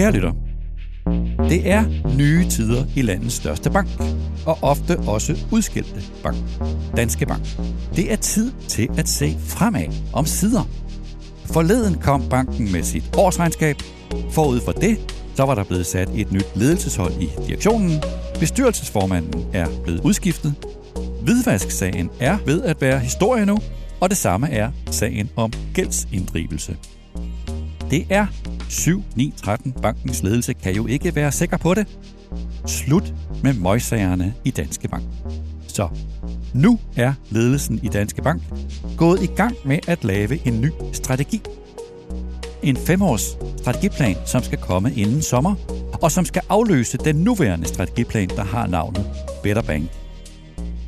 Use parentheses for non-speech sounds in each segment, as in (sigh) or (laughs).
Kære lytter, det er nye tider i landets største bank, og ofte også udskilte bank, Danske Bank. Det er tid til at se fremad om sider. Forleden kom banken med sit årsregnskab. Forud for det, så var der blevet sat et nyt ledelseshold i direktionen. Bestyrelsesformanden er blevet udskiftet. Hvidvasksagen er ved at være historie nu, og det samme er sagen om gældsinddrivelse. Det er 7-9-13. Bankens ledelse kan jo ikke være sikker på det. Slut med møjsagerne i Danske Bank. Så nu er ledelsen i Danske Bank gået i gang med at lave en ny strategi. En femårs strategiplan, som skal komme inden sommer, og som skal afløse den nuværende strategiplan, der har navnet Better Bank.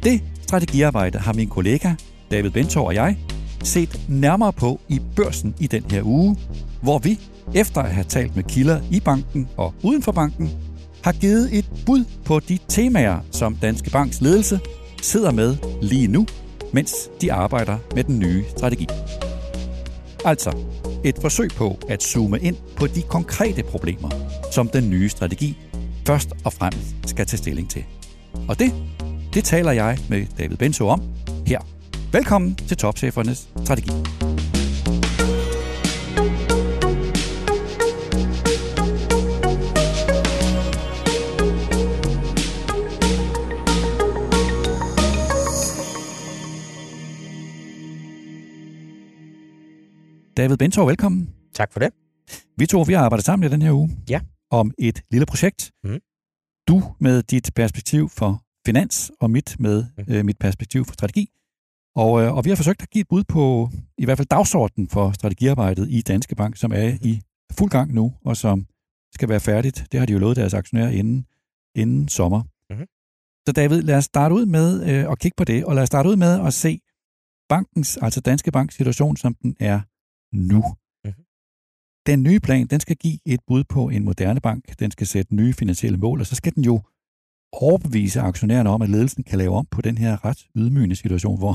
Det strategiarbejde har min kollega David Bentor og jeg set nærmere på i børsen i den her uge, hvor vi, efter at have talt med kilder i banken og uden for banken, har givet et bud på de temaer, som Danske Banks ledelse sidder med lige nu, mens de arbejder med den nye strategi. Altså et forsøg på at zoome ind på de konkrete problemer, som den nye strategi først og fremmest skal tage stilling til. Og det, det taler jeg med David Benso om her. Velkommen til Topchefernes Strategi. David Bentor, velkommen. Tak for det. Vi to vi har arbejdet sammen i den her uge Ja. om et lille projekt. Mhm. Du med dit perspektiv for finans, og mit med Mhm. øh, mit perspektiv for strategi. Og, øh, og vi har forsøgt at give et bud på i hvert fald dagsordenen for strategiarbejdet i Danske Bank, som er i fuld gang nu, og som skal være færdigt. Det har de jo lovet deres aktionærer inden, inden sommer. Mhm. Så David, lad os starte ud med øh, at kigge på det, og lad os starte ud med at se bankens, altså Danske Banks situation, som den er nu. Mhm. Den nye plan, den skal give et bud på en moderne bank. Den skal sætte nye finansielle mål, og så skal den jo overbevise aktionærerne om, at ledelsen kan lave om på den her ret ydmygende situation, hvor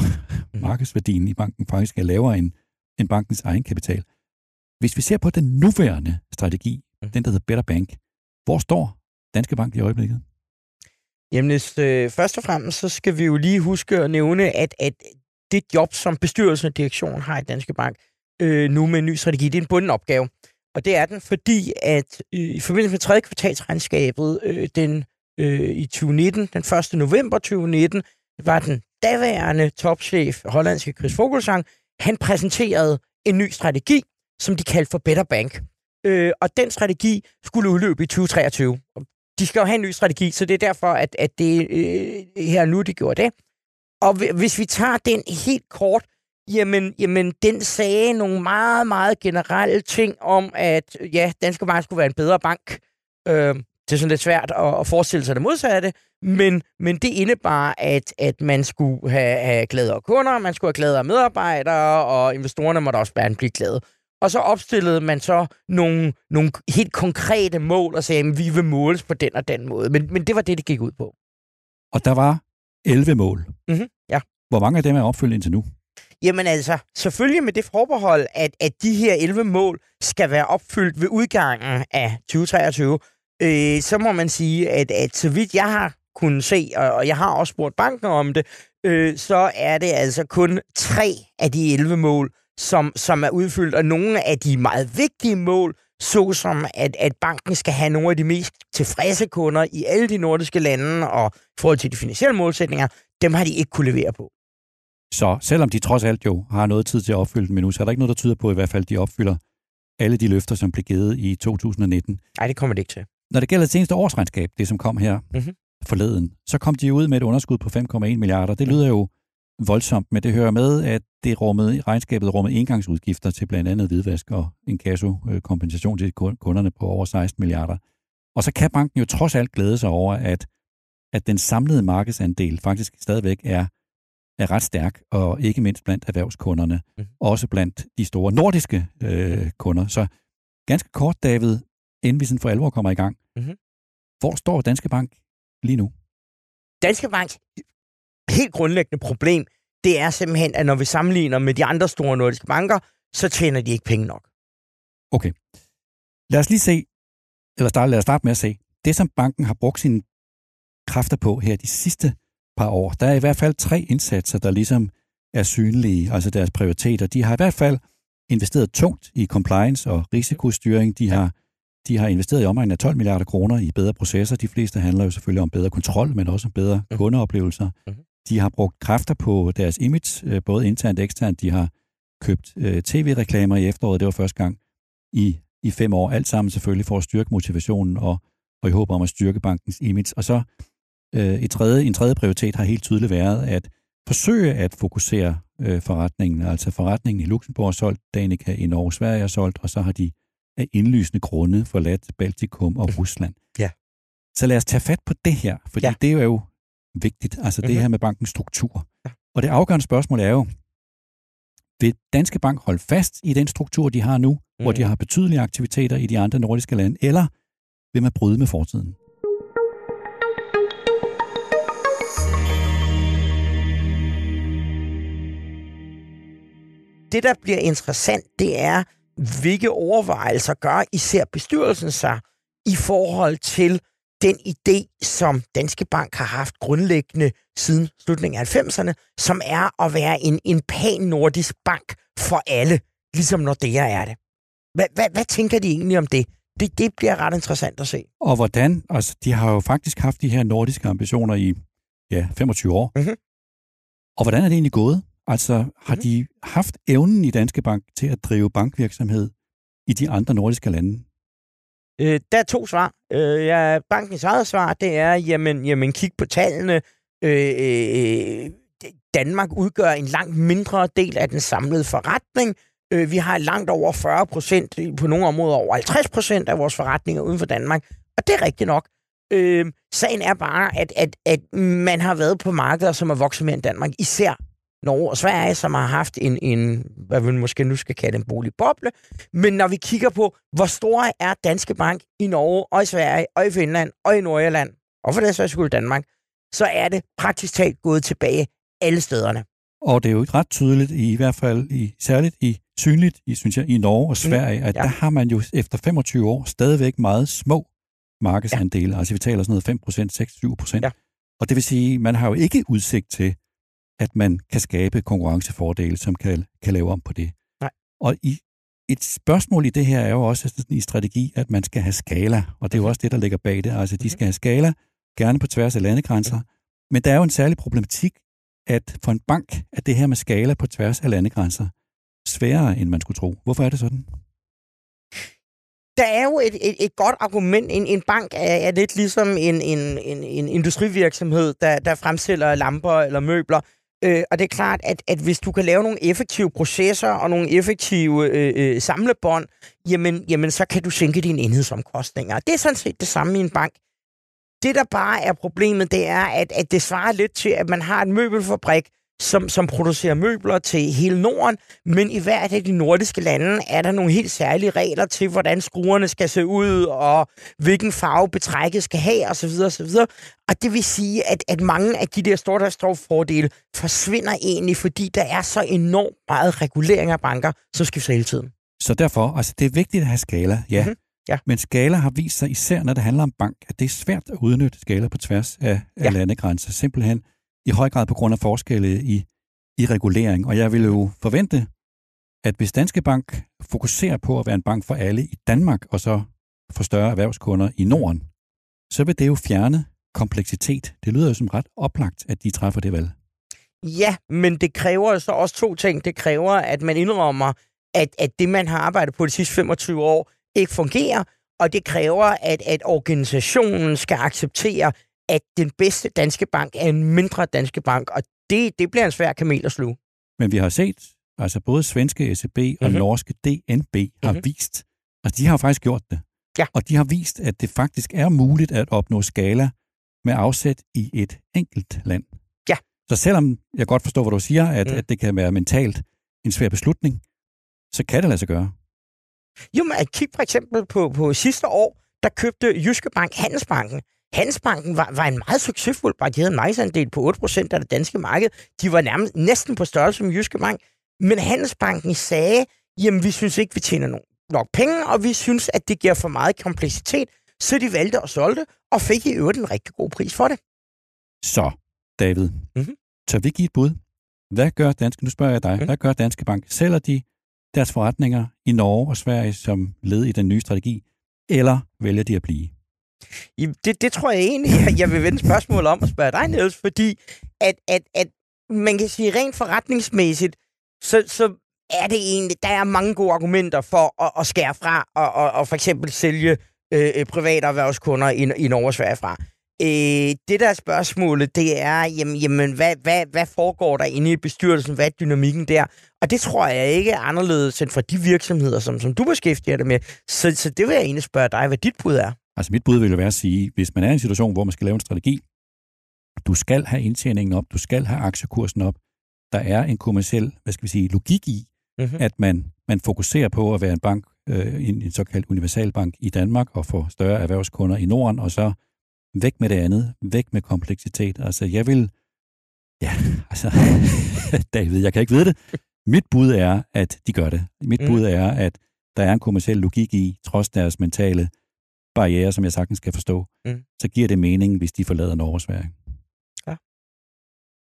markedsværdien i banken faktisk er lavere end, end bankens egen kapital. Hvis vi ser på den nuværende strategi, Mhm. den der hedder Better Bank, hvor står Danske Bank i øjeblikket? Jamen, øh, først og fremmest, så skal vi jo lige huske at nævne, at, at det job, som bestyrelsen og direktionen har i Danske Bank, øh, nu med en ny strategi, det er en bunden opgave. Og det er den, fordi at øh, i forbindelse med tredje kvartalsregnskabet øh, den, øh, i 2019, den 1. november 2019, var den daværende topchef, hollandske Chris Vogelsang, han præsenterede en ny strategi, som de kaldte for Better Bank. Øh, og den strategi skulle udløbe i 2023. Og de skal jo have en ny strategi, så det er derfor, at, at det øh, her nu, de gjorde det. Og hvis vi tager den helt kort, jamen, jamen den sagde nogle meget, meget generelle ting om, at ja, Danske Bank skulle være en bedre bank. Øh, det er sådan lidt svært at, at forestille sig det modsatte, men, men det indebar, at, at man skulle have, have gladere kunder, man skulle have gladere medarbejdere, og investorerne måtte også gerne blive glade. Og så opstillede man så nogle, nogle helt konkrete mål og sagde, at vi vil måles på den og den måde. Men, men det var det, det gik ud på. Og der var 11 mål. Mhm, ja. Hvor mange af dem er opfyldt indtil nu? Jamen altså, selvfølgelig med det forbehold, at, at de her 11 mål skal være opfyldt ved udgangen af 2023, øh, så må man sige, at, at så vidt jeg har kunnet se, og, og jeg har også spurgt banken om det, øh, så er det altså kun tre af de 11 mål, som, som er udfyldt, og nogle af de meget vigtige mål, såsom at, at banken skal have nogle af de mest tilfredse kunder i alle de nordiske lande, og i forhold til de finansielle målsætninger, dem har de ikke kunne levere på. Så selvom de trods alt jo har noget tid til at opfylde dem endnu, så er der ikke noget, der tyder på i hvert fald, at de opfylder alle de løfter, som blev givet i 2019. Nej, det kommer det ikke til. Når det gælder det seneste årsregnskab, det som kom her Mhm. forleden, så kom de ud med et underskud på 5,1 milliarder. Det lyder jo voldsomt, men det hører med, at det rummede, regnskabet rummede engangsudgifter til blandt andet hvidvask og en kasso kompensation til kunderne på over 16 milliarder. Og så kan banken jo trods alt glæde sig over, at, at den samlede markedsandel faktisk stadigvæk er, er ret stærk, og ikke mindst blandt erhvervskunderne, Mhm. også blandt de store nordiske øh, kunder. Så ganske kort, David, inden vi sådan for alvor kommer i gang. Mhm. Hvor står Danske Bank lige nu? Danske Banks helt grundlæggende problem, det er simpelthen, at når vi sammenligner med de andre store nordiske banker, så tjener de ikke penge nok. Okay. Lad os lige se eller start, lad os starte med at se, det som banken har brugt sine kræfter på her de sidste par år, der er i hvert fald tre indsatser, der ligesom er synlige, altså deres prioriteter. De har i hvert fald investeret tungt i compliance og risikostyring. De har, de har investeret i omegnen af 12 milliarder kroner i bedre processer. De fleste handler jo selvfølgelig om bedre kontrol, men også om bedre mhm. kundeoplevelser. Mm-hmm. De har brugt kræfter på deres image, øh, både internt og eksternt. De har købt øh, tv-reklamer i efteråret. Det var første gang i, i fem år. Alt sammen selvfølgelig for at styrke motivationen og, og i håb om at styrke bankens image. Og så øh, et tredje, en tredje prioritet har helt tydeligt været at forsøge at fokusere øh, forretningen. Altså forretningen i Luxembourg er solgt, Danica i Norge og Sverige er solgt, og så har de af indlysende grunde forladt Baltikum og Rusland. Ja. Så lad os tage fat på det her, fordi ja. det er jo vigtigt, altså mm-hmm. det mhm. her med bankens struktur. Ja. Og det afgørende spørgsmål er jo, vil Danske Bank holde fast i den struktur, de har nu, mm. hvor de mhm. har betydelige aktiviteter i de andre nordiske lande, eller vil man bryde med fortiden? Det, der bliver interessant, det er, hvilke overvejelser gør især bestyrelsen sig i forhold til den idé, som Danske Bank har haft grundlæggende siden slutningen af 90'erne, som er at være en, en pan-nordisk bank for alle, ligesom Nordea er det. Hvad, hvad, hvad tænker de egentlig om det? det? Det bliver ret interessant at se. Og hvordan? Altså, de har jo faktisk haft de her nordiske ambitioner i ja, 25 år. Mm-hmm. Og hvordan er det egentlig gået? Altså, har mm-hmm. de haft evnen i Danske Bank til at drive bankvirksomhed i de andre nordiske lande? Øh, der er to svar. Øh, ja, bankens eget svar, det er, jamen, jamen kig på tallene. Øh, øh, Danmark udgør en langt mindre del af den samlede forretning. Øh, vi har langt over 40 procent, på nogle områder over 50 procent af vores forretninger uden for Danmark. Og det er rigtigt nok. Øh, sagen er bare, at, at, at man har været på markeder, som er vokset mere end Danmark, især Norge og Sverige, som har haft en, en hvad vi måske nu skal kalde en boligboble. Men når vi kigger på, hvor stor er Danske Bank i Norge og i Sverige og i Finland og i Nordjylland, og for det så skulle Danmark, så er det praktisk talt gået tilbage alle stederne. Og det er jo ikke ret tydeligt, i hvert fald i, særligt i synligt, i, synes jeg, i Norge og mm, Sverige, mm, at ja. der har man jo efter 25 år stadigvæk meget små markedsandele. Ja. Altså vi taler sådan noget 5% 6-7 Ja. Og det vil sige, man har jo ikke udsigt til at man kan skabe konkurrencefordele, som kan, kan lave om på det. Nej. Og i, et spørgsmål i det her er jo også sådan i strategi, at man skal have skala, og det er jo også det, der ligger bag det. Altså, de mhm. skal have skala, gerne på tværs af landegrænser, men der er jo en særlig problematik, at for en bank at det her med skala på tværs af landegrænser sværere, end man skulle tro. Hvorfor er det sådan? der er jo et, et, et godt argument. En, en bank er, er lidt ligesom en, en, en, en industrivirksomhed, der, der fremstiller lamper eller møbler. Øh, og det er klart, at, at hvis du kan lave nogle effektive processer og nogle effektive øh, øh, samlebånd, jamen, jamen så kan du sænke dine enhedsomkostninger. Det er sådan set det samme i en bank. Det, der bare er problemet, det er, at, at det svarer lidt til, at man har en møbelfabrik, som, som producerer møbler til hele Norden, men i hvert af de nordiske lande er der nogle helt særlige regler til, hvordan skruerne skal se ud, og hvilken farve betrækket skal have, osv. osv. Og det vil sige, at, at mange af de der store, store fordele forsvinder egentlig, fordi der er så enormt meget regulering af banker, som skal hele tiden. Så derfor, altså det er vigtigt at have skala, ja. Mm-hmm. Ja. Men skala har vist sig, især når det handler om bank, at det er svært at udnytte skala på tværs af, af ja. landegrænser. Simpelthen i høj grad på grund af forskelle i, i regulering. Og jeg vil jo forvente, at hvis Danske Bank fokuserer på at være en bank for alle i Danmark, og så for større erhvervskunder i Norden, så vil det jo fjerne kompleksitet. Det lyder jo som ret oplagt, at de træffer det valg. Ja, men det kræver så også to ting. Det kræver, at man indrømmer, at, at det, man har arbejdet på de sidste 25 år, ikke fungerer, og det kræver, at, at organisationen skal acceptere, at den bedste danske bank er en mindre danske bank, og det, det bliver en svær kamel at sluge. Men vi har set, altså både svenske ECB og mm-hmm. norske DNB har mm-hmm. vist, altså de har faktisk gjort det. Ja. Og de har vist, at det faktisk er muligt at opnå skala med afsæt i et enkelt land. Ja. Så selvom jeg godt forstår, hvad du siger, at, mm. at det kan være mentalt en svær beslutning, så kan det lade sig gøre. Jo, men kig for eksempel på, på sidste år, der købte Jyske Bank Handelsbanken. Handelsbanken var, var en meget succesfuld bank. De havde en markedsandel på 8% af det danske marked. De var nærmest næsten på størrelse som Jyske Bank. Men Handelsbanken sagde, jamen vi synes ikke, vi tjener nok penge, og vi synes, at det giver for meget kompleksitet, så de valgte at solgte, og fik i øvrigt en rigtig god pris for det. Så, David, mm-hmm. så vi give et bud. Hvad gør Danske, nu spørger jeg dig, mm. hvad gør Danske Bank? Sælger de deres forretninger i Norge og Sverige som led i den nye strategi, eller vælger de at blive? Det, det tror jeg egentlig, jeg vil vende spørgsmålet om og spørge dig, Niels, fordi at, at, at man kan sige rent forretningsmæssigt, så, så er det egentlig, der er mange gode argumenter for at, at skære fra og, og, og for eksempel sælge øh, øh private erhvervskunder i, i Norge og Sverige fra. Øh, det der spørgsmålet, det er, jamen, jamen hvad, hvad, hvad foregår der inde i bestyrelsen? Hvad er dynamikken der? Og det tror jeg ikke er anderledes end for de virksomheder, som, som du beskæftiger dig med. Så, så det vil jeg egentlig spørge dig, hvad dit bud er. Altså mit bud vil jo være at sige, hvis man er i en situation, hvor man skal lave en strategi, du skal have indtjeningen op, du skal have aktiekursen op, der er en kommersiel, hvad skal vi sige, logik i, mm-hmm. at man, man fokuserer på at være en bank, øh, en, en såkaldt universalbank i Danmark og få større erhvervskunder i Norden, og så væk med det andet, væk med kompleksitet. Altså jeg vil, ja, (laughs) altså, (laughs) David, jeg kan ikke vide det. Mit bud er, at de gør det. Mit mm. bud er, at der er en kommersiel logik i, trods deres mentale barriere, som jeg sagtens skal forstå, mm. så giver det mening, hvis de forlader Norge og Sverige. Ja.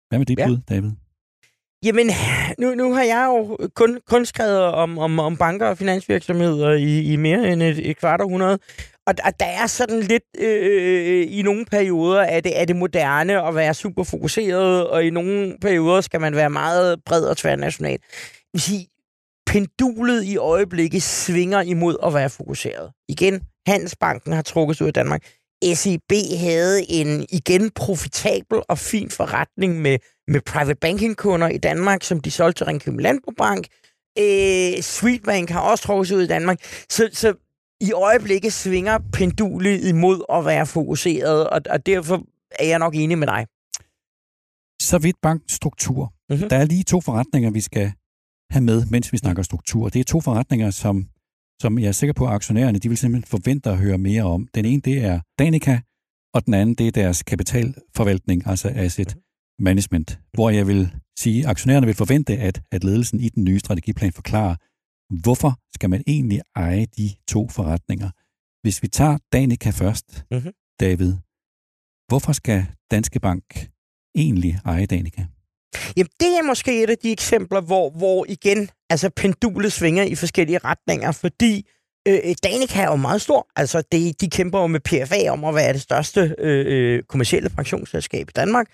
Hvad med dit ja. bud, David? Jamen, nu, nu har jeg jo kun, kun skrevet om, om, om banker og finansvirksomheder i, i mere end et, et kvart århundrede. Og, og der er sådan lidt øh, i nogle perioder, at det er det moderne at være super fokuseret, og i nogle perioder skal man være meget bred og tværnational. Jeg vil sige, pendulet i øjeblikket svinger imod at være fokuseret. Igen, Handelsbanken har trukket sig ud af Danmark. SEB havde en igen profitabel og fin forretning med, med private banking-kunder i Danmark, som de solgte til Ringkøbing Landbobank. Øh, Sweetbank har også trukket sig ud af Danmark. Så, så i øjeblikket svinger pendulet imod at være fokuseret, og, og derfor er jeg nok enig med dig. Så vidt bankstruktur. Mm-hmm. Der er lige to forretninger, vi skal have med, mens vi snakker struktur. Det er to forretninger, som som jeg er sikker på, at aktionærerne de vil simpelthen forvente at høre mere om. Den ene, det er Danica, og den anden, det er deres kapitalforvaltning, altså asset management, hvor jeg vil sige, at aktionærerne vil forvente, at, at ledelsen i den nye strategiplan forklarer, hvorfor skal man egentlig eje de to forretninger. Hvis vi tager Danica først, mm-hmm. David, hvorfor skal Danske Bank egentlig eje Danica? Jamen, det er måske et af de eksempler, hvor, hvor igen, altså pendulet svinger i forskellige retninger, fordi øh, Danica er jo meget stor. Altså, det, de kæmper jo med PFA om at være det største øh, øh, kommersielle pensionsselskab i Danmark.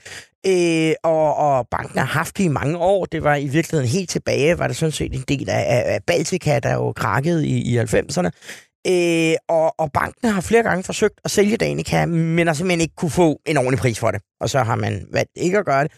Øh, og, og banken har haft det i mange år. Det var i virkeligheden helt tilbage, var det sådan set en del af, af Baltica, der jo krakkede i, i 90'erne. Øh, og, og banken har flere gange forsøgt at sælge Danica, men har simpelthen ikke kunne få en ordentlig pris for det. Og så har man valgt ikke at gøre det.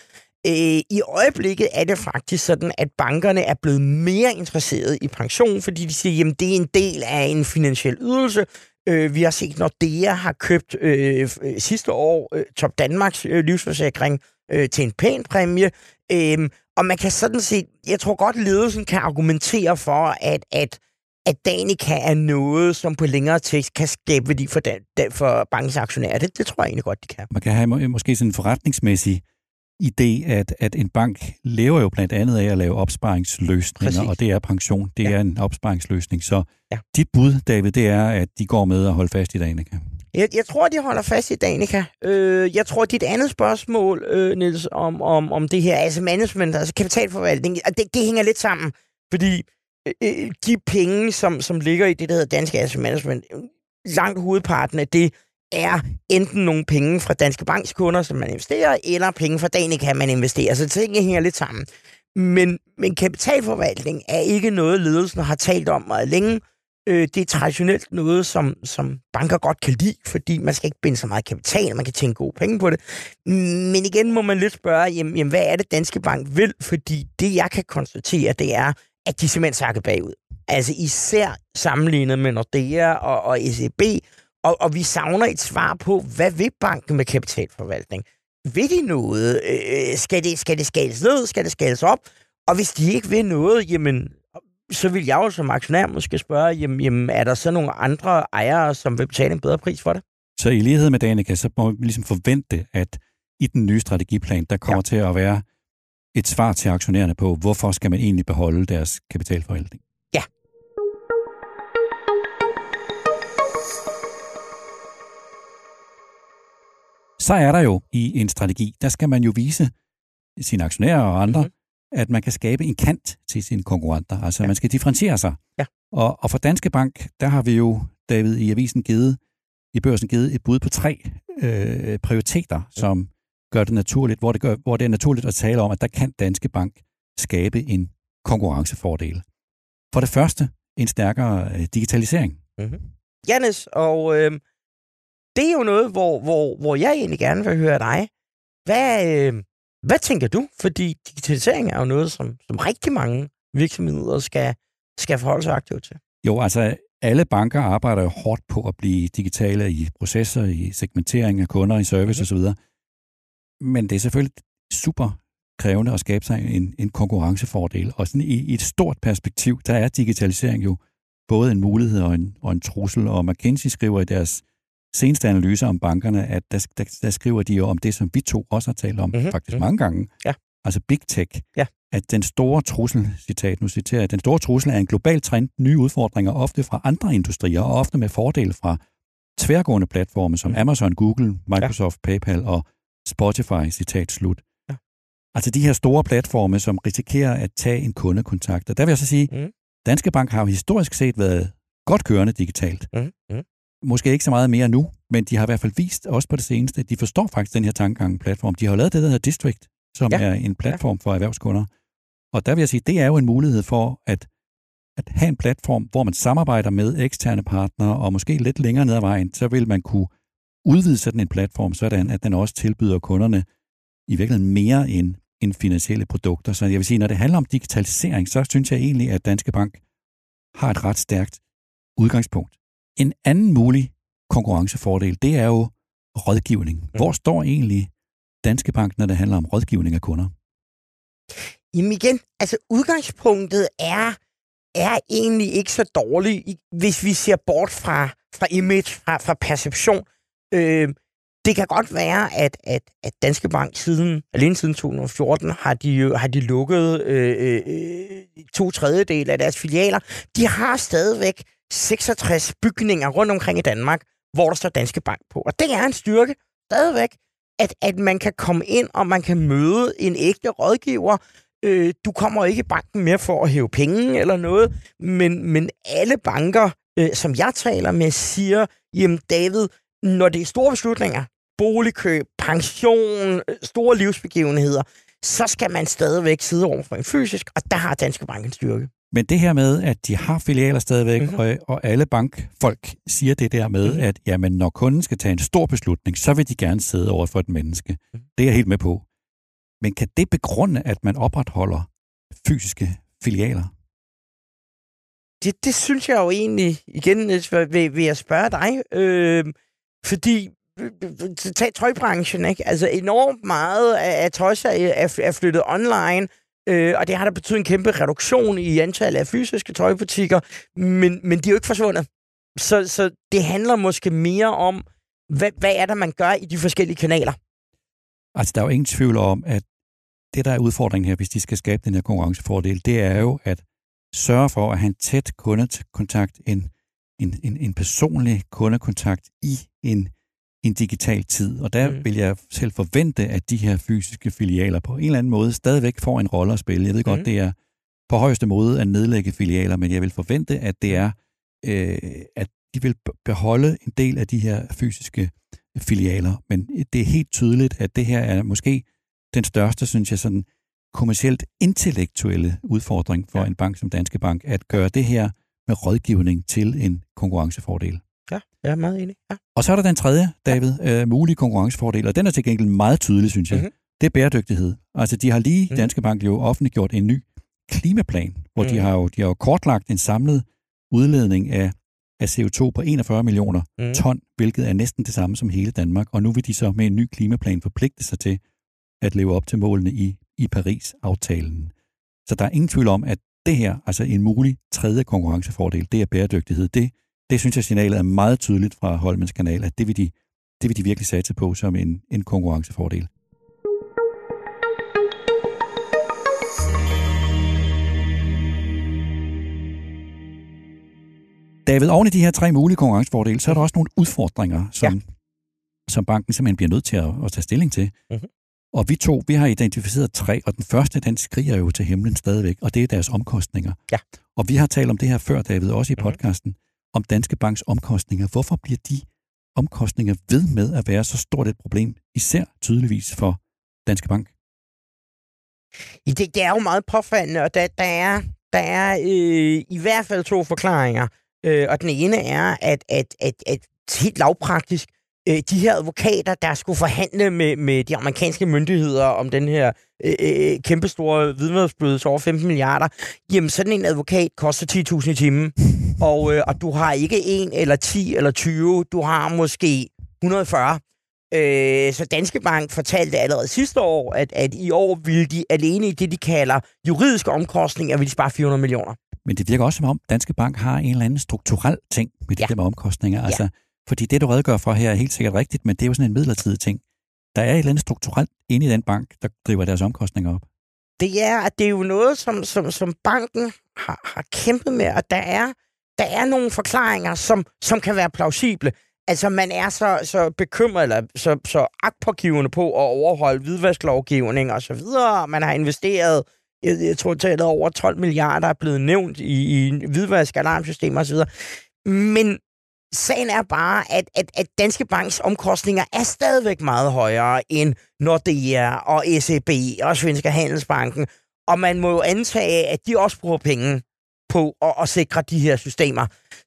Øh, I øjeblikket er det faktisk sådan, at bankerne er blevet mere interesserede i pension, fordi de siger, at det er en del af en finansiel ydelse. Øh, vi har set, når DEA har købt øh, øh sidste år øh, Top Danmarks øh, livsforsikring øh, til en pæn præmie. Øh, og man kan sådan set, jeg tror godt, ledelsen kan argumentere for, at, at at Danica er noget, som på længere tid kan skabe værdi for, den, for bankens aktionærer. Det, det tror jeg egentlig godt, de kan. Man kan have måske sådan en forretningsmæssig idé, at, at en bank lever jo blandt andet af at lave opsparingsløsninger, Præcis. og det er pension, det ja. er en opsparingsløsning. Så ja. dit bud, David, det er, at de går med og holder fast i Danica. Jeg, jeg tror, de holder fast i Danica. Øh, jeg tror, dit andet spørgsmål, øh, Niels, om, om, om det her altså management, altså kapitalforvaltning, det, det hænger lidt sammen, fordi øh, øh, de penge, som, som ligger i det, der hedder Danske Asset Management, langt hovedparten af det er enten nogle penge fra Danske Banks kunder, som man investerer, eller penge fra Danica, man investerer. Så tingene hænger lidt sammen. Men, men kapitalforvaltning er ikke noget, ledelsen har talt om meget længe. Øh, det er traditionelt noget, som, som banker godt kan lide, fordi man skal ikke binde så meget kapital, man kan tjene gode penge på det. Men igen må man lidt spørge, jamen, jamen hvad er det, Danske Bank vil? Fordi det, jeg kan konstatere, det er, at de simpelthen sakker bagud. Altså især sammenlignet med Nordea og, og ECB, og, og vi savner et svar på, hvad vil banken med kapitalforvaltning? Vil de noget? Øh, skal, det, skal det skales ned? Skal det skales op? Og hvis de ikke vil noget, jamen, så vil jeg jo som aktionær måske spørge, jamen, jamen er der så nogle andre ejere, som vil betale en bedre pris for det? Så i lighed med Danica, så må vi ligesom forvente, at i den nye strategiplan, der kommer ja. til at være et svar til aktionærerne på, hvorfor skal man egentlig beholde deres kapitalforvaltning. Så er der jo i en strategi, der skal man jo vise sine aktionærer og andre, mm-hmm. at man kan skabe en kant til sine konkurrenter. Altså, ja. man skal differentiere sig. Ja. Og, og for Danske Bank, der har vi jo, David, i avisen givet, i børsen givet et bud på tre øh, prioriteter, ja. som gør det naturligt, hvor det, gør, hvor det er naturligt at tale om, at der kan Danske Bank skabe en konkurrencefordel. For det første, en stærkere øh, digitalisering. Mm-hmm. Janis, og øh, det er jo noget, hvor, hvor, hvor jeg egentlig gerne vil høre dig. Hvad, øh, hvad tænker du? Fordi digitalisering er jo noget, som, som rigtig mange virksomheder skal, skal forholde sig aktivt til. Jo, altså alle banker arbejder jo hårdt på at blive digitale i processer, i segmentering af kunder, i service mm-hmm. osv. Men det er selvfølgelig super krævende at skabe sig en, en konkurrencefordel. Og sådan i, i et stort perspektiv, der er digitalisering jo både en mulighed og en, og en trussel. Og McKinsey skriver i deres seneste analyser om bankerne, at der, der, der skriver de jo om det, som vi to også har talt om mm-hmm. faktisk mange gange. Ja. Altså big tech. Ja. At den store trussel, citat, nu citerer jeg, den store trussel er en global trend, nye udfordringer, ofte fra andre industrier, og ofte med fordel fra tværgående platforme som mm. Amazon, Google, Microsoft, ja. PayPal og Spotify, citat slut. Ja. Altså de her store platforme, som risikerer at tage en kundekontakt. Og der vil jeg så sige, mm. Danske Bank har jo historisk set været godt kørende digitalt. Mm. Mm. Måske ikke så meget mere nu, men de har i hvert fald vist, også på det seneste, at de forstår faktisk den her tankegang platform. De har jo lavet det, der hedder District, som ja. er en platform for erhvervskunder. Og der vil jeg sige, det er jo en mulighed for at, at have en platform, hvor man samarbejder med eksterne partnere, og måske lidt længere ned ad vejen, så vil man kunne udvide sådan en platform, sådan at den også tilbyder kunderne i virkeligheden mere end, end finansielle produkter. Så jeg vil sige, når det handler om digitalisering, så synes jeg egentlig, at Danske Bank har et ret stærkt udgangspunkt. En anden mulig konkurrencefordel, det er jo rådgivning. Hvor står egentlig Danske Bank, når det handler om rådgivning af kunder? Jamen igen, altså udgangspunktet er, er egentlig ikke så dårligt, hvis vi ser bort fra, fra image, fra, fra perception. Øh, det kan godt være, at, at, at Danske Bank siden, alene siden 2014 har de, har de lukket øh, øh, to tredjedel af deres filialer. De har stadigvæk 66 bygninger rundt omkring i Danmark, hvor der står Danske Bank på. Og det er en styrke stadigvæk, at, at man kan komme ind, og man kan møde en ægte rådgiver. Øh, du kommer ikke i banken mere for at hæve penge eller noget, men, men alle banker, øh, som jeg taler med, siger, jamen David, når det er store beslutninger, boligkøb, pension, store livsbegivenheder, så skal man stadigvæk sidde over for en fysisk, og der har Danske Bank en styrke. Men det her med, at de har filialer stadigvæk, mm-hmm. og, og alle bankfolk siger det der med, mm-hmm. at jamen, når kunden skal tage en stor beslutning, så vil de gerne sidde over for et menneske. Mm-hmm. Det er jeg helt med på. Men kan det begrunde, at man opretholder fysiske filialer? Det, det synes jeg jo egentlig, igen vil, vil jeg spørge dig, øh, fordi tag tøjbranchen, ikke? Altså enormt meget af, af tøj er, er flyttet online, øh, og det har der betydet en kæmpe reduktion i antallet af fysiske tøjbutikker, men, men de er jo ikke forsvundet. Så, så det handler måske mere om, hvad, hvad er det, man gør i de forskellige kanaler? Altså, der er jo ingen tvivl om, at det, der er udfordringen her, hvis de skal skabe den her konkurrencefordel, det er jo at sørge for at have en tæt kundekontakt, en, en, en, en personlig kundekontakt i en en digital tid. Og der mm. vil jeg selv forvente, at de her fysiske filialer på en eller anden måde stadigvæk får en rolle at spille. Jeg ved mm. godt, det er på højeste måde at nedlægge filialer, men jeg vil forvente, at det er, øh, at de vil beholde en del af de her fysiske filialer. Men det er helt tydeligt, at det her er måske den største, synes jeg, sådan kommercielt intellektuelle udfordring for ja. en bank som Danske Bank, at gøre det her med rådgivning til en konkurrencefordel. Ja, jeg er meget enig. Ja. Og så er der den tredje, David, ja. øh, mulige konkurrencefordel, og den er til gengæld meget tydelig, synes jeg. Mm-hmm. Det er bæredygtighed. Altså, de har lige, mm. Danske Bank, jo offentliggjort en ny klimaplan, hvor mm. de, har jo, de har jo kortlagt en samlet udledning af, af CO2 på 41 millioner mm. ton, hvilket er næsten det samme som hele Danmark. Og nu vil de så med en ny klimaplan forpligte sig til at leve op til målene i, i Paris-aftalen. Så der er ingen tvivl om, at det her, altså en mulig tredje konkurrencefordel, det er bæredygtighed. Det det synes jeg, signalet er meget tydeligt fra Holmens kanal, at det vil de, det vil de virkelig satse på som en, en konkurrencefordel. David, oven i de her tre mulige konkurrencefordele, så er der også nogle udfordringer, som, ja. som banken simpelthen bliver nødt til at, at tage stilling til. Mhm. Og vi to, vi har identificeret tre, og den første, den skriger jo til himlen stadigvæk, og det er deres omkostninger. Ja. Og vi har talt om det her før, David, også i Mhm. podcasten, om Danske Banks omkostninger. Hvorfor bliver de omkostninger ved med at være så stort et problem, især tydeligvis for Danske Bank? Det, det er jo meget påfaldende, og der, der er, der er øh, i hvert fald to forklaringer. Øh, og den ene er, at, at, at, at helt lavpraktisk, øh, de her advokater, der skulle forhandle med, med de amerikanske myndigheder om den her øh, øh kæmpestore vidnersbøde over 15 milliarder, jamen sådan en advokat koster 10.000 i timen. Og, øh, og du har ikke en eller 10 eller 20, du har måske 140. Øh, så Danske Bank fortalte allerede sidste år, at, at i år ville de alene i det, de kalder juridiske omkostninger, ville de spare 400 millioner. Men det virker også som om, Danske Bank har en eller anden strukturel ting med de Ja. der med omkostninger. Altså, fordi det, du redegør for her, er helt sikkert rigtigt, men det er jo sådan en midlertidig ting. Der er et eller andet strukturelt inde i den bank, der driver deres omkostninger op. Det er, at det er jo noget, som, som, som banken har, har kæmpet med, og der er, der er nogle forklaringer, som, som kan være plausible. Altså, man er så, så bekymret, eller så, så agtpågivende på at overholde hvidvasklovgivning og så videre, man har investeret, jeg, jeg tror, tallet over 12 milliarder er blevet nævnt i, i hvidvask, alarmsystemer og så videre. Men sagen er bare, at, at, at Danske Banks omkostninger er stadigvæk meget højere end Nordea og ECB og Svenska Handelsbanken. Og man må jo antage, at de også bruger penge på at, at sikre de her systemer.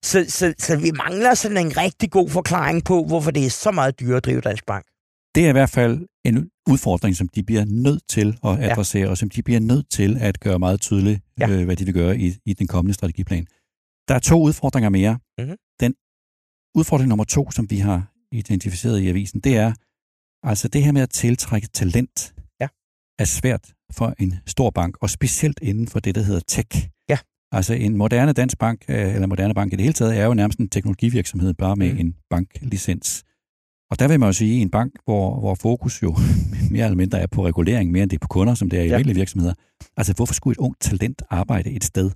Så, så, så vi mangler sådan en rigtig god forklaring på, hvorfor det er så meget dyrere at drive Dansk Bank. Det er i hvert fald en udfordring, som de bliver nødt til at adressere, ja. og som de bliver nødt til at gøre meget tydeligt, Ja. øh, hvad de vil gøre i, i den kommende strategiplan. Der er to udfordringer mere. Mhm. Den udfordring nummer to, som vi har identificeret i avisen, det er altså det her med at tiltrække talent Ja. er svært for en stor bank, og specielt inden for det, der hedder tech. Altså en moderne dansk bank, øh, eller moderne bank i det hele taget, er jo nærmest en teknologivirksomhed, bare med mm. en banklicens. Og der vil man jo sige, en bank, hvor, hvor fokus jo (laughs) mere eller mindre er på regulering, mere end det er på kunder, som det er i Ja. almindelige virksomheder. Altså, hvorfor skulle et ungt talent arbejde et sted,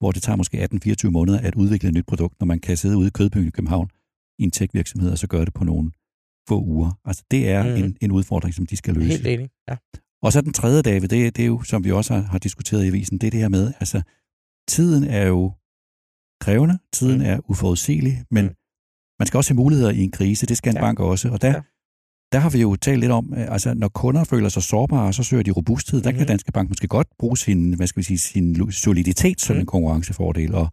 hvor det tager måske 18-24 måneder at udvikle et nyt produkt, når man kan sidde ude i Kødbyen i København i en tech-virksomhed, og så gøre det på nogle få uger. Altså, det er mm. en, en udfordring, som de skal løse. Helt enig. Ja. Og så den tredje, David, det, det er jo, som vi også har, har diskuteret i avisen, det er det her med, altså, tiden er jo krævende, tiden Mm. mm. er uforudsigelig, men Mm. mm. man skal også have muligheder i en krise, det skal en Ja. bank også, og der, Ja. der har vi jo talt lidt om, øh, altså når kunder føler sig sårbare, så søger de robusthed, der Mhm. kan Danske Bank måske godt bruge sin, hvad skal vi sige, sin soliditet som Mm. en konkurrencefordel, og,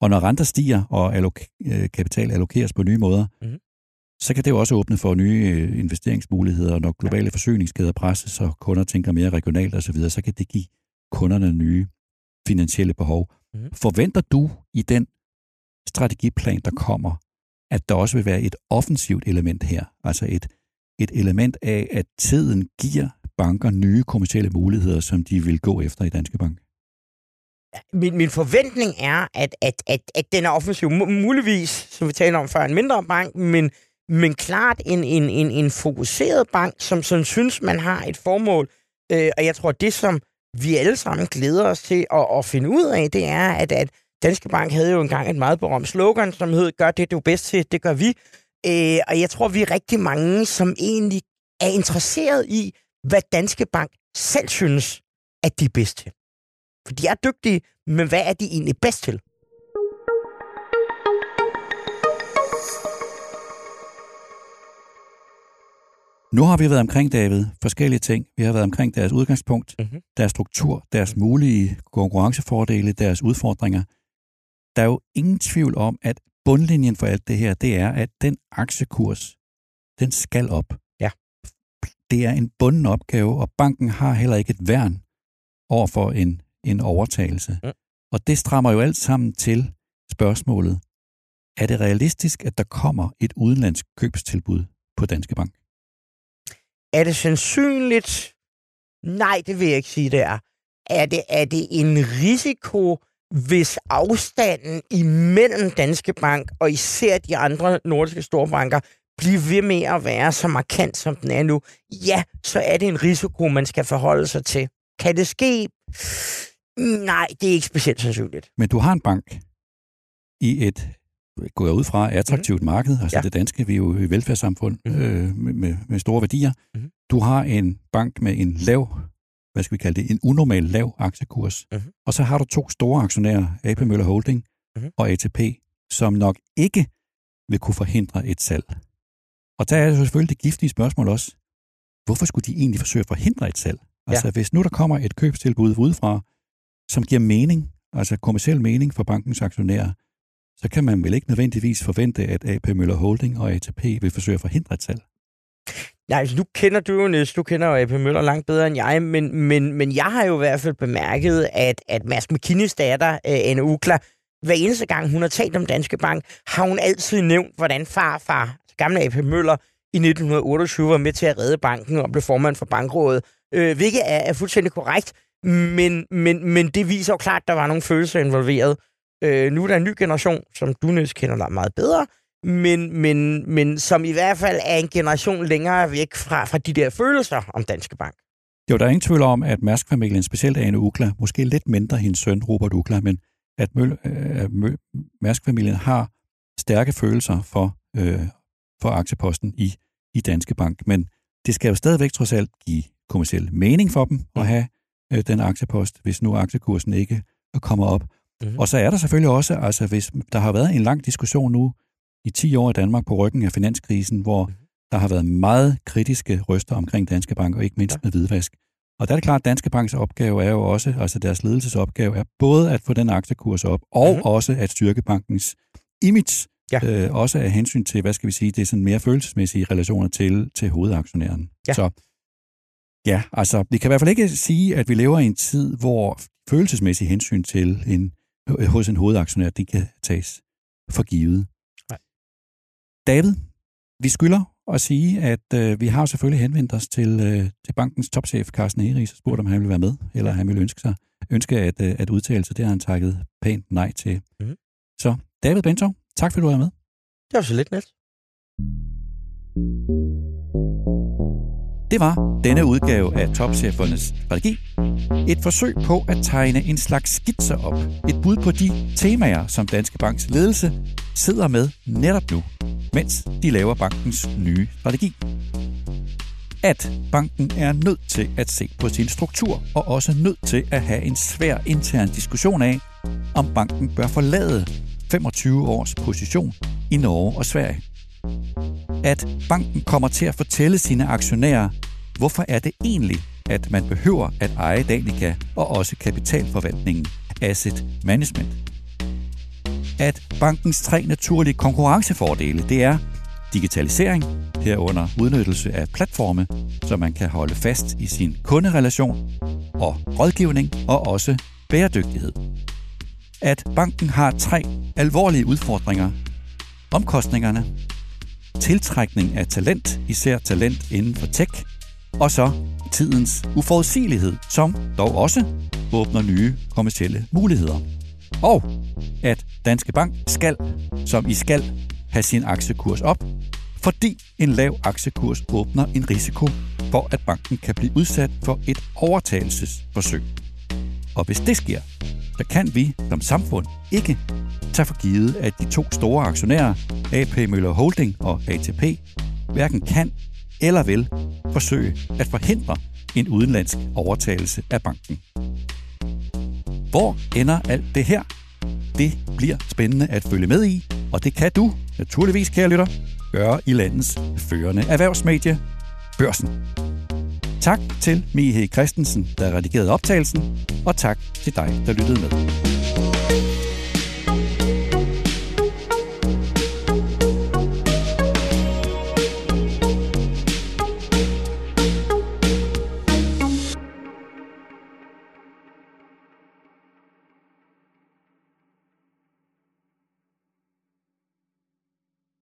og når renter stiger, og allok- øh, kapital allokeres på nye måder, Mhm. så kan det jo også åbne for nye øh, investeringsmuligheder, når globale forsyningskæder presses, og kunder tænker mere regionalt osv., så, så kan det give kunderne nye finansielle behov. Mhm. Forventer du i den strategiplan, der kommer, at der også vil være et offensivt element her, altså et, et element af, at tiden giver banker nye kommercielle muligheder, som de vil gå efter i Danske Bank? Min, min forventning er, at, at, at, at den er offensiv. Mu- Muligvis, som vi talte om før, en mindre bank, men, men klart en, en, en, en fokuseret bank, som, som synes, man har et formål. Øh, og jeg tror, det som vi alle sammen glæder os til at, at finde ud af, det er, at, at Danske Bank havde jo engang et meget berømt slogan, som hed, gør det, du er bedst til, det gør vi. Øh, og jeg tror, vi er rigtig mange, som egentlig er interesseret i, hvad Danske Bank selv synes, at de er bedst til. For de er dygtige, men hvad er de egentlig bedst til? Nu har vi været omkring, David, forskellige ting. Vi har været omkring deres udgangspunkt, Mhm. deres struktur, deres mulige konkurrencefordele, deres udfordringer. Der er jo ingen tvivl om, at bundlinjen for alt det her, det er, at den aktiekurs, den skal op. Ja. Det er en bunden opgave, og banken har heller ikke et værn over for en, en overtagelse. Mm. Og det strammer jo alt sammen til spørgsmålet, er det realistisk, at der kommer et udenlandsk købstilbud på Danske Bank? Er det sandsynligt? Nej, det vil jeg ikke sige, det er. Er det, er det en risiko, hvis afstanden imellem Danske Bank og især de andre nordiske storbanker bliver ved med at være så markant, som den er nu? Ja, så er det en risiko, man skal forholde sig til. Kan det ske? Nej, det er ikke specielt sandsynligt. Men du har en bank i et går jeg ud fra, attraktivt mm. marked. Altså ja. det danske, vi er jo i velfærdssamfund mm. øh, med, med, store værdier. Mm. Du har en bank med en lav, hvad skal vi kalde det, en unormal lav aktiekurs. Mm. Og så har du to store aktionærer, AP Møller Holding mm. og ATP, som nok ikke vil kunne forhindre et salg. Og der er jo selvfølgelig det giftige spørgsmål også. Hvorfor skulle de egentlig forsøge at forhindre et salg? Altså ja. hvis nu der kommer et købstilbud udefra, som giver mening, altså kommersiel mening for bankens aktionærer, så kan man vel ikke nødvendigvis forvente, at AP Møller Holding og ATP vil forsøge at forhindre et salg. Nej, altså, nu kender du jo Niels, du kender jo AP Møller langt bedre end jeg, men, men, men jeg har jo i hvert fald bemærket, at, at Mads McKinneys datter, uh, Anne Ukla, hver eneste gang hun har talt om Danske Bank, har hun altid nævnt, hvordan farfar, altså gamle AP Møller, i 1928 var med til at redde banken og blev formand for bankrådet, øh, hvilket er, er fuldstændig korrekt, men, men, men det viser jo klart, at der var nogle følelser involveret. Øh, nu er der en ny generation, som du næsten kender dig meget bedre, men, men, men som i hvert fald er en generation længere væk fra, fra de der følelser om Danske Bank. Jo, der er ingen tvivl om, at Mærsk-familien, specielt Ane Ukla, måske lidt mindre hendes søn Robert Ukla, men at Møl, øh, Møl, Mærsk-familien har stærke følelser for, øh, for aktieposten i, i Danske Bank. Men det skal jo stadigvæk trods alt give kommersiel mening for dem at mm. have øh, den aktiepost, hvis nu aktiekursen ikke kommer op. Mm-hmm. Og så er der selvfølgelig også, altså hvis der har været en lang diskussion nu i 10 år i Danmark på ryggen af finanskrisen, hvor mm-hmm. der har været meget kritiske røster omkring Danske Bank, og ikke mindst ja. med hvidvask. Og der er det klart, at Danske Banks opgave er jo også, altså deres ledelsesopgave er både at få den aktiekurs op, og mm-hmm. også at styrke bankens image, ja. øh, også af hensyn til, hvad skal vi sige, det er sådan mere følelsesmæssige relationer til, til hovedaktionæren. Ja. Så ja, altså, vi kan i hvert fald ikke sige, at vi lever i en tid, hvor følelsesmæssige hensyn til en, hos en hovedaktionær, det kan tages for givet. Nej. David, vi skylder at sige, at øh, vi har selvfølgelig henvendt os til, øh, til bankens topchef, Carsten Eris, og spurgt, om han vil være med, eller han vil ønske sig ønske at, øh, at udtale sig. Det har han takket pænt nej til. Mm. Så David Bentov, tak fordi du var med. Det var så lidt, Niels. Det var denne udgave af Topchefernes Strategi. Et forsøg på at tegne en slags skitser op. Et bud på de temaer, som Danske Banks ledelse sidder med netop nu, mens de laver bankens nye strategi. At banken er nødt til at se på sin struktur, og også nødt til at have en svær intern diskussion af, om banken bør forlade 25 års position i Norge og Sverige at banken kommer til at fortælle sine aktionærer, hvorfor er det egentlig, at man behøver at eje Danica og også kapitalforvaltningen, asset management. At bankens tre naturlige konkurrencefordele, det er digitalisering, herunder udnyttelse af platforme, så man kan holde fast i sin kunderelation, og rådgivning og også bæredygtighed. At banken har tre alvorlige udfordringer. Omkostningerne, tiltrækning af talent, især talent inden for tech, og så tidens uforudsigelighed, som dog også åbner nye kommercielle muligheder. Og at Danske Bank skal, som i skal, have sin aktiekurs op, fordi en lav aktiekurs åbner en risiko for, at banken kan blive udsat for et overtagelsesforsøg. Og hvis det sker, så kan vi som samfund ikke tage for givet, at de to store aktionærer, AP Møller Holding og ATP, hverken kan eller vil forsøge at forhindre en udenlandsk overtagelse af banken. Hvor ender alt det her? Det bliver spændende at følge med i, og det kan du, naturligvis kære lytter, gøre i landets førende erhvervsmedie, Børsen. Tak til Mihe Christensen, der redigerede optagelsen, og tak til dig, der lyttede med.